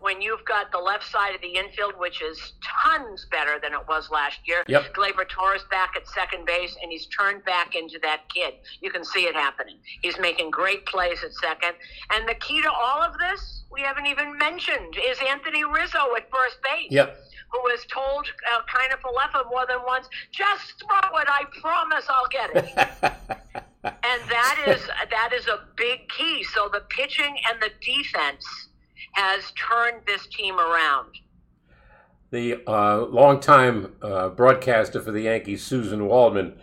when you've got the left side of the infield, which is tons better than it was last year. Yep. Gleyber Torres back at second base, and he's turned back into that kid. You can see it happening. He's making great plays at second. And the key to all of this, we haven't even mentioned, is Anthony Rizzo at first base. Yep. Who has told uh, Kiner-Falefa more than once, just throw it. I promise I'll get it. and that is that is a big key. So the pitching and the defense has turned this team around. the uh, longtime uh, broadcaster for the Yankees, Susan Waldman.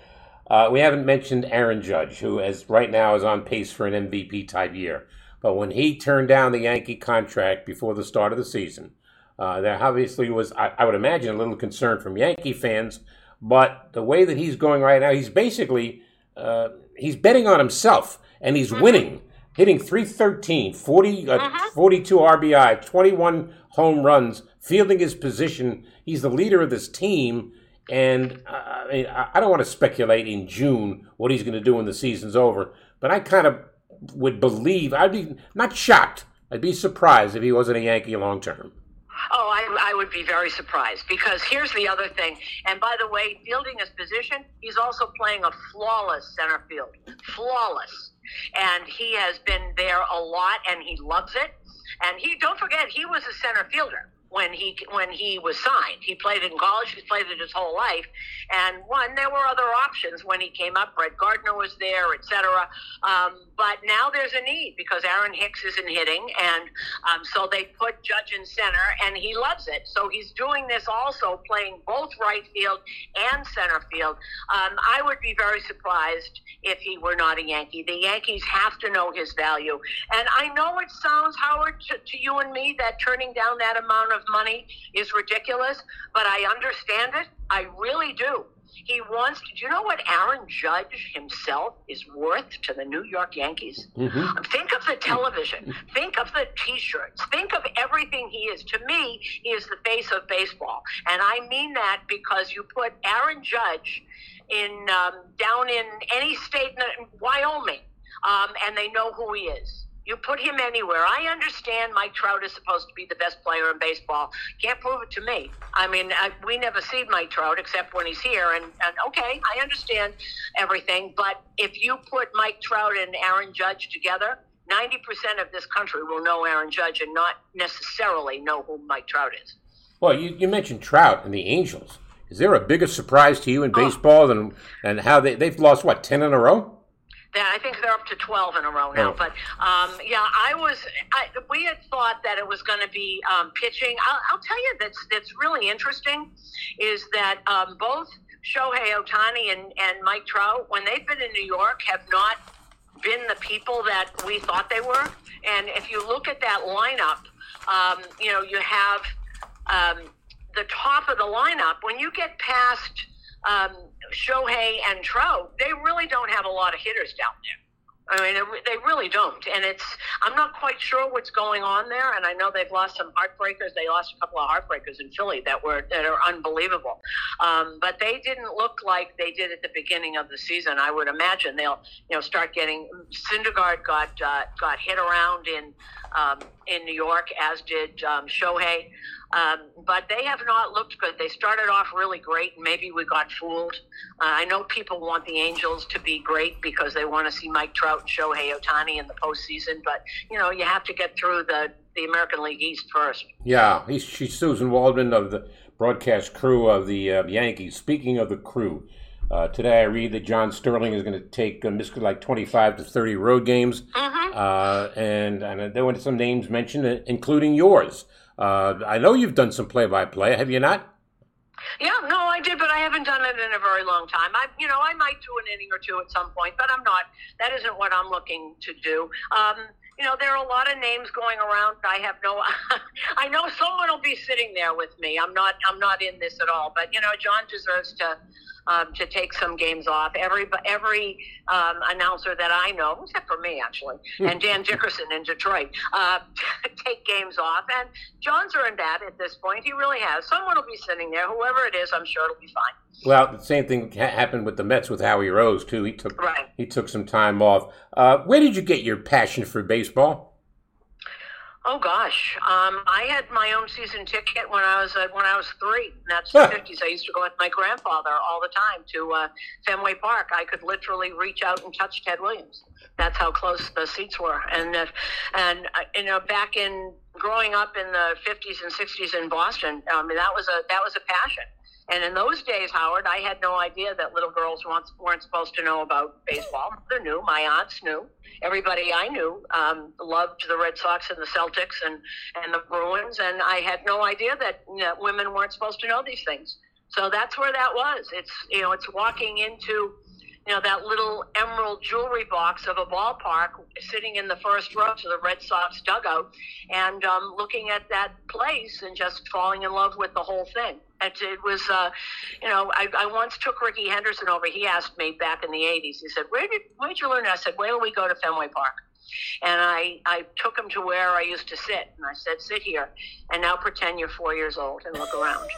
Uh, we haven't mentioned Aaron Judge, who is right now is on pace for an MVP type year. But when he turned down the Yankee contract before the start of the season, uh, there obviously was, I, I would imagine, a little concern from Yankee fans. But the way that he's going right now, he's basically uh, he's betting on himself, and he's winning, hitting 313, 40, uh, 42 RBI, 21 home runs, fielding his position. He's the leader of this team. And uh, I, mean, I don't want to speculate in June what he's going to do when the season's over, but I kind of would believe, I'd be not shocked, I'd be surprised if he wasn't a Yankee long term. Oh, I, I would be very surprised because here's the other thing. And by the way, fielding his position, he's also playing a flawless center field. Flawless. And he has been there a lot and he loves it. And he, don't forget, he was a center fielder when he when he was signed. He played in college. He's played it his whole life. And one, there were other options when he came up. Brett Gardner was there, etc. Um, but now there's a need because Aaron Hicks isn't hitting, and um, so they put Judge in center, and he loves it. So he's doing this also, playing both right field and center field. Um, I would be very surprised if he were not a Yankee. The Yankees have to know his value, and I know it sounds Howard to, to you and me that turning down that amount of money is ridiculous, but I understand it. I really do. He wants. Do you know what Aaron Judge himself is worth to the New York Yankees? Think of the television. Think of the T-shirts. Think of everything he is. To me, he is the face of baseball, and I mean that because you put Aaron Judge in um, down in any state in Wyoming, um, and they know who he is. You put him anywhere. I understand Mike Trout is supposed to be the best player in baseball. Can't prove it to me. I mean, I, we never see Mike Trout except when he's here. And, and okay, I understand everything. But if you put Mike Trout and Aaron Judge together, 90% of this country will know Aaron Judge and not necessarily know who Mike Trout is. Well, you, you mentioned Trout and the Angels. Is there a bigger surprise to you in oh. baseball than and how they they've lost what ten in a row? Yeah, I think they're up to 12 in a row now. Oh. But um, yeah, I was. I, we had thought that it was going to be um, pitching. I'll, I'll tell you that's that's really interesting is that um, both Shohei Ohtani and, and Mike Trout, when they've been in New York, have not been the people that we thought they were. And if you look at that lineup, um, you know, you have um, the top of the lineup. When you get past um, Shohei and Trout, they really don't have a lot of hitters down there. I mean, they really don't, and it's. I'm not quite sure what's going on there, and I know they've lost some heartbreakers. They lost a couple of heartbreakers in Philly that were that are unbelievable, um, but they didn't look like they did at the beginning of the season. I would imagine they'll, you know, start getting. Syndergaard got uh, got hit around in um, in New York, as did um, Shohei. Um, but they have not looked good. They started off really great. and Maybe we got fooled. Uh, I know people want the Angels to be great because they want to see Mike Trout and Shohei Ohtani in the postseason. But you know, you have to get through the the American League East first. Yeah, he's, she's Susan Waldman of the broadcast crew of the uh, Yankees. Speaking of the crew, uh, today I read that John Sterling is going to take uh, like 25 to 30 road games. Uh, and, and there were some names mentioned, uh, including yours. Uh, I know you've done some play by play, have you not? Yeah, no, I did, but I haven't done it in a very long time. I, you know, I might do an inning or two at some point, but I'm not. That isn't what I'm looking to do. Um, you know, there are a lot of names going around. I have no. I know someone will be sitting there with me. I'm not. I'm not in this at all. But you know, John deserves to. Um, to take some games off. Every every um, announcer that I know, except for me actually, and Dan Dickerson in Detroit, uh, take games off. And John's earned that at this point. He really has. Someone will be sitting there. Whoever it is, I'm sure it'll be fine. Well, the same thing ha- happened with the Mets with Howie Rose too. He took Right. he took some time off. Uh, where did you get your passion for baseball? Oh gosh, um, I had my own season ticket when I was uh, when I was three. And that's Huh. the fifties. I used to go with my grandfather all the time to uh, Fenway Park. I could literally reach out and touch Ted Williams. That's how close the seats were. And uh, and uh, you know, back in growing up in the fifties and sixties in Boston, I um, that was a that was a passion. And in those days, Howard, I had no idea that little girls weren't, supposed to know about baseball. They knew. My aunts knew. Everybody I knew um, loved the Red Sox and the Celtics and, and the Bruins. And I had no idea that you know, women weren't supposed to know these things. So that's where that was. It's you know, it's walking into you know that little emerald jewelry box of a ballpark, sitting in the first row to the Red Sox dugout, and um, looking at that place and just falling in love with the whole thing. It, it was, uh, you know, I, I once took Rickey Henderson over. He asked me back in the '80s. He said, "Where did where did you learn?" that?" I said, "Where do we go to Fenway Park?" And I, I took him to where I used to sit, and I said, "Sit here, and now pretend you're four years old and look around."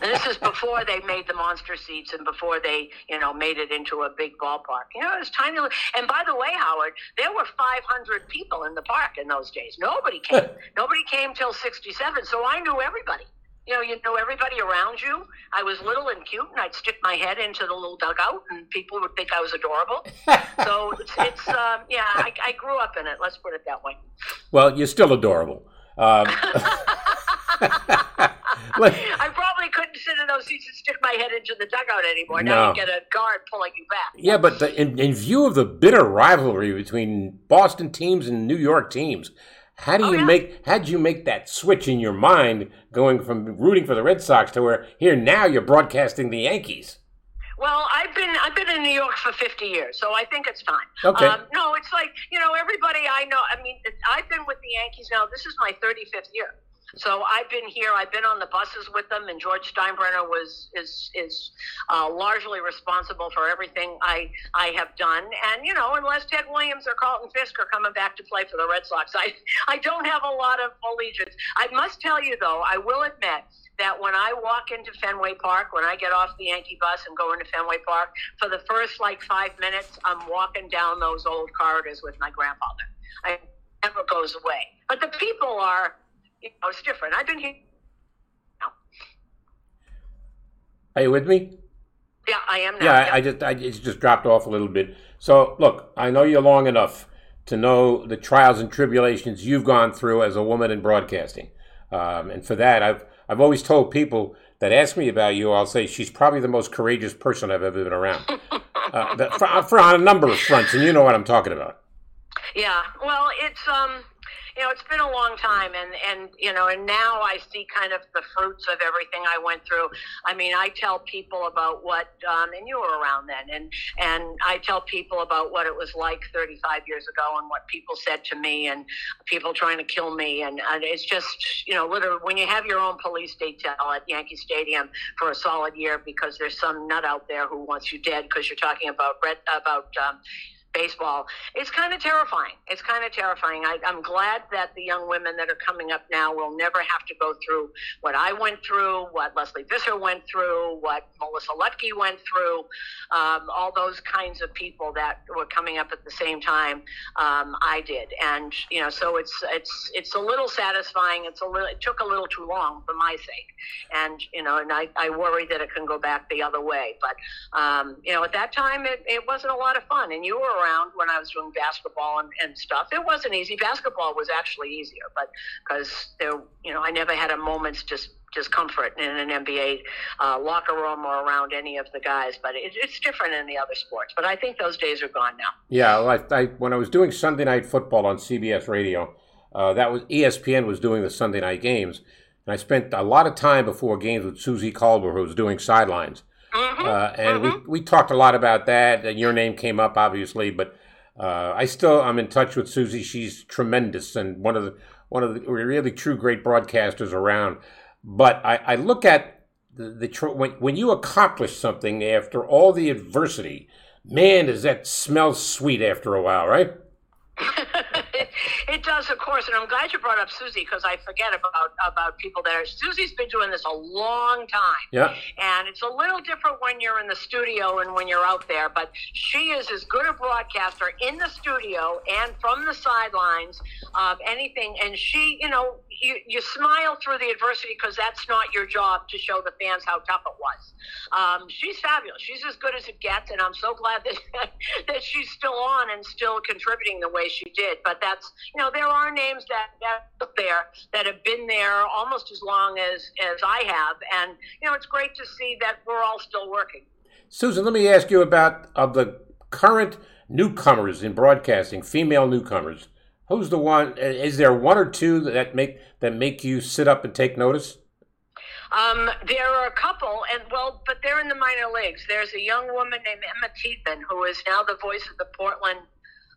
This is before they made the monster seats and before they, you know, made it into a big ballpark. You know, it was tiny. And by the way, Howard, there were 500 people in the park in those days. Nobody came. Nobody came till 67. So I knew everybody. You know, you know everybody around you. I was little and cute, and I'd stick my head into the little dugout, and people would think I was adorable. so it's, it's um, yeah, I, I grew up in it. Let's put it that way. Well, you're still adorable. Um, Look, I probably couldn't sit in those seats and stick my head into the dugout anymore. No. Now you get a guard pulling you back. yeah, but the, in, in view of the bitter rivalry between Boston teams and New York teams, how do Oh, you yeah. make how would you make that switch in your mind going from rooting for the Red Sox to where here now you're broadcasting the Yankees? Well, I've been I've been in New York for 50 years, so I think it's time. Okay. Um, no, it's like you know everybody I know. I mean, I've been with the Yankees now. This is my 35th year. So I've been here. I've been on the buses with them, and George Steinbrenner was is is uh, largely responsible for everything I I have done. And you know, unless Ted Williams or Carlton Fisk are coming back to play for the Red Sox, I I don't have a lot of allegiance. I must tell you though, I will admit that when I walk into Fenway Park, when I get off the Yankee bus and go into Fenway Park, for the first like five minutes, I'm walking down those old corridors with my grandfather. I never goes away. But the people are, you know, it's different. I've been here. Are you with me? Yeah, I am now. Yeah, I, I just I it's just dropped off a little bit. So look, I know you're long enough to know the trials and tribulations you've gone through as a woman in broadcasting, um, and for that, I've I've always told people that ask me about you, I'll say she's probably the most courageous person I've ever been around, uh, for, for on a number of fronts, and you know what I'm talking about. Yeah, well, it's um, you know, it's been a long time, and and you know, and now I see kind of the fruits of everything I went through. I mean, I tell people about what, um, and you were around then, and and I tell people about what it was like 35 years ago, and what people said to me, and people trying to kill me, and, and it's just, you know, literally when you have your own police detail at Yankee Stadium for a solid year because there's some nut out there who wants you dead because you're talking about red about. Um, baseball. It's kind of terrifying. It's kind of terrifying. I, I'm glad that the young women that are coming up now will never have to go through what I went through, what Lesley Visser went through, what Melissa Ludtke went through, um, all those kinds of people that were coming up at the same time um, I did. And you know, so it's it's it's a little satisfying. It's a little. It took a little too long for my sake, and you know, and I, I worry that it can go back the other way. But um, you know, at that time, it, it wasn't a lot of fun. And you were around when I was doing basketball and, and stuff. It wasn't easy. Basketball was actually easier, but because there, you know, I never had a moment's just discomfort in an NBA uh, locker room or around any of the guys. But it, it's different in the other sports. But I think those days are gone now. Yeah, I, I, when I was doing Sunday Night Football on CBS Radio, uh, that was ESPN was doing the Sunday night games, and I spent a lot of time before games with Suzy Kolber, who was doing sidelines, uh, and we we talked a lot about that. And your name came up, obviously, but uh, I still I'm in touch with Suzy. She's tremendous and one of the one of the really true great broadcasters around. But I, I look at the, the tr- when when you accomplish something after all the adversity, man, does that smell sweet after a while, right? It, it does, of course, and I'm glad you brought up Suzy because I forget about about people there. Suzy's been doing this a long time, Yeah. and it's a little different when you're in the studio and when you're out there. But she is as good a broadcaster in the studio and from the sidelines of anything. And she, you know, you, you smile through the adversity because that's not your job to show the fans how tough it was. Um, she's fabulous. She's as good as it gets, and I'm so glad that that she's still on and still contributing the way she did. But that's you know there are names that that there that have been there almost as long as as I have, and you know it's great to see that we're all still working. Susan, let me ask you about of the current newcomers in broadcasting, female newcomers. Who's the one? Is there one or two that make that make you sit up and take notice? Um, there are a couple, and well, but they're in the minor leagues. There's a young woman named Emma Tiedemann who is now the voice of the Portland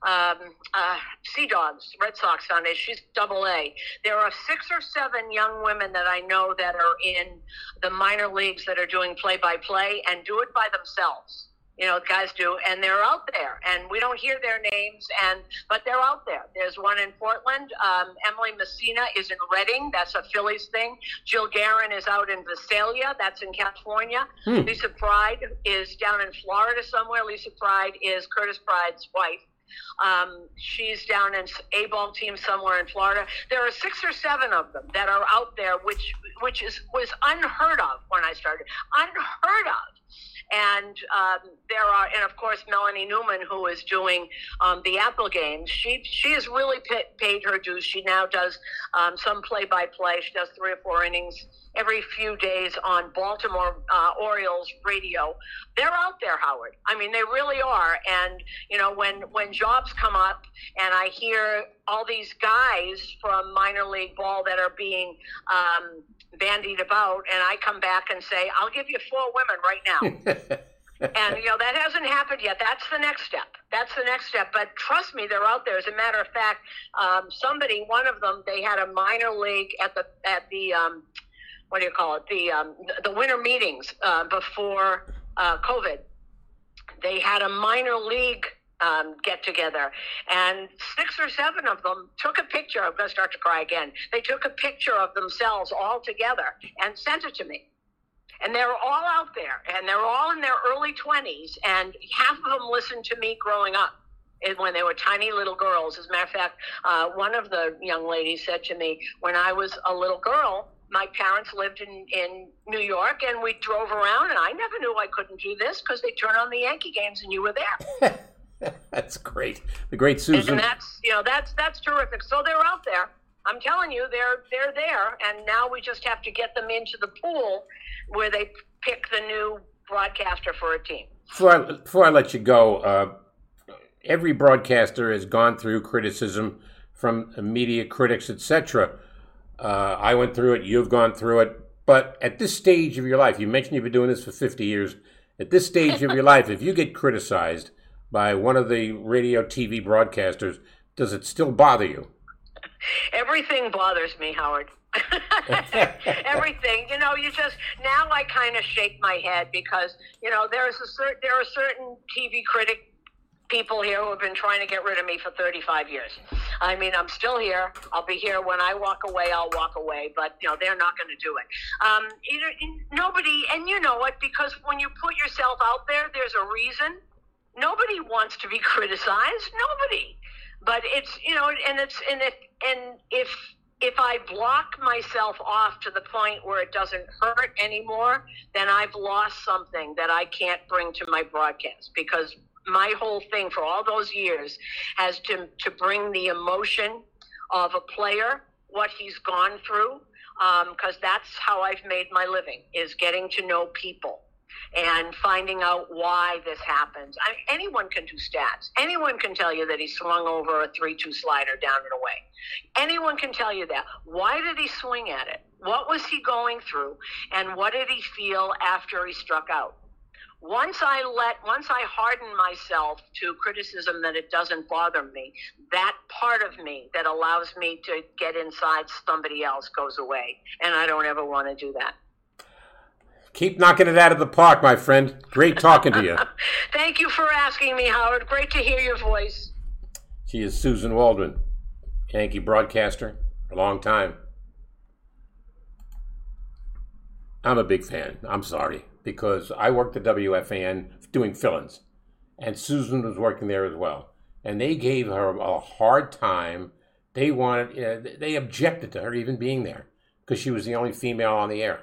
um, uh, Sea Dogs, Red Sox Foundation. She's double A. There are six or seven young women that I know that are in the minor leagues that are doing play by play and do it by themselves. You know, guys do, and they're out there, and we don't hear their names, and but they're out there. There's one in Portland. Um, Emily Messina is in Reading. That's a Phillies thing. Jill Guerin is out in Visalia. That's in California. Lisa Pride is down in Florida somewhere. Lisa Pride is Curtis Pride's wife. Um, she's down in a ball team somewhere in Florida. There are six or seven of them that are out there, which which is was unheard of when I started. Unheard of. And um, there are, and of course Melanie Newman, who is doing um, the Apple games. She she has really pa- paid her dues. She now does um, some play by play. She does three or four innings every few days on Baltimore uh, Orioles radio. They're out there, Howard. I mean, they really are. And you know, when when jobs come up, and I hear all these guys from minor league ball that are being um, bandied about, and I come back and say, "I'll give you four women right now." and you know that hasn't happened yet. That's the next step. That's the next step. But trust me, they're out there. As a matter of fact, um, somebody, one of them, they had a minor league at the at the um, what do you call it? The um, the winter meetings uh, before uh, COVID. They had a minor league um, get together, and six or seven of them took a picture. I'm going to start to cry again. They took a picture of themselves all together and sent it to me. And they're all out there, and they're all in their early 20s, and half of them listened to me growing up when they were tiny little girls. As a matter of fact, uh, one of the young ladies said to me, when I was a little girl, my parents lived in, in New York and we drove around, and I never knew I couldn't do this because they turn on the Yankee games and you were there. That's great. The great Susan. And that's you know that's that's terrific. So they're out there. I'm telling you, they're they're there, and now we just have to get them into the pool where they pick the new broadcaster for a team. Before I, before I let you go, uh, every broadcaster has gone through criticism from media critics, etc. Uh, I went through it. You've gone through it. But at this stage of your life, you mentioned you've been doing this for 50 years. At this stage of your life, if you get criticized by one of the radio TV broadcasters, does it still bother you? Everything bothers me, Howard. Everything, you know, you just now I kind of shake my head because you know there's a certain there are certain TV critic people here who have been trying to get rid of me for 35 years. I mean, I'm still here. I'll be here when I walk away. I'll walk away, but you know they're not going to do it. Um, you know, nobody, and you know what? because when you put yourself out there, there's a reason. Nobody wants to be criticized. Nobody. But it's you know, and it's and if and if if I block myself off to the point where it doesn't hurt anymore, then I've lost something that I can't bring to my broadcast because my whole thing for all those years has to to bring the emotion of a player, what he's gone through, um, because that's how I've made my living is getting to know people and finding out why this happens. I, anyone can do stats. Anyone can tell you that he swung over a 3 2 slider down and away. Anyone can tell you that. Why did he swing at it? What was he going through? And what did he feel after he struck out? Once I let, once I harden myself to criticism that it doesn't bother me, that part of me that allows me to get inside somebody else goes away. And I don't ever want to do that. Keep knocking it out of the park, my friend. Great talking to you. Thank you for asking me, Howard. Great to hear your voice. She is Susan Waldman, Yankee broadcaster, a long time. I'm a big fan. I'm sorry because I worked at WFAN doing fill-ins, and Susan was working there as well, and they gave her a hard time. They wanted, uh, they objected to her even being there because she was the only female on the air.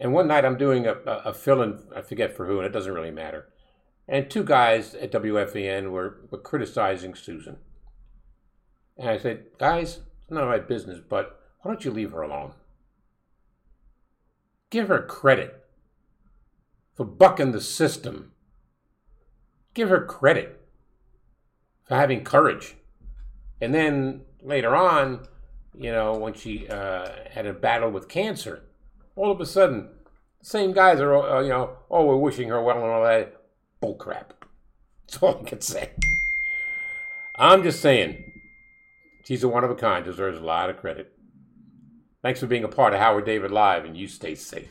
And one night I'm doing a, a, a fill-in, I forget for who, and it doesn't really matter. And two guys at WFAN were, were criticizing Susan. And I said, guys, it's not my business, but why don't you leave her alone? Give her credit for bucking the system. Give her credit for having courage. And then later on, you know, when she uh, had a battle with cancer, all of a sudden, the same guys are, uh, you know, oh, we're wishing her well and all that. Bull crap. That's all I can say. I'm just saying, she's a one of a kind, deserves a lot of credit. Thanks for being a part of Howard David Live, and you stay safe.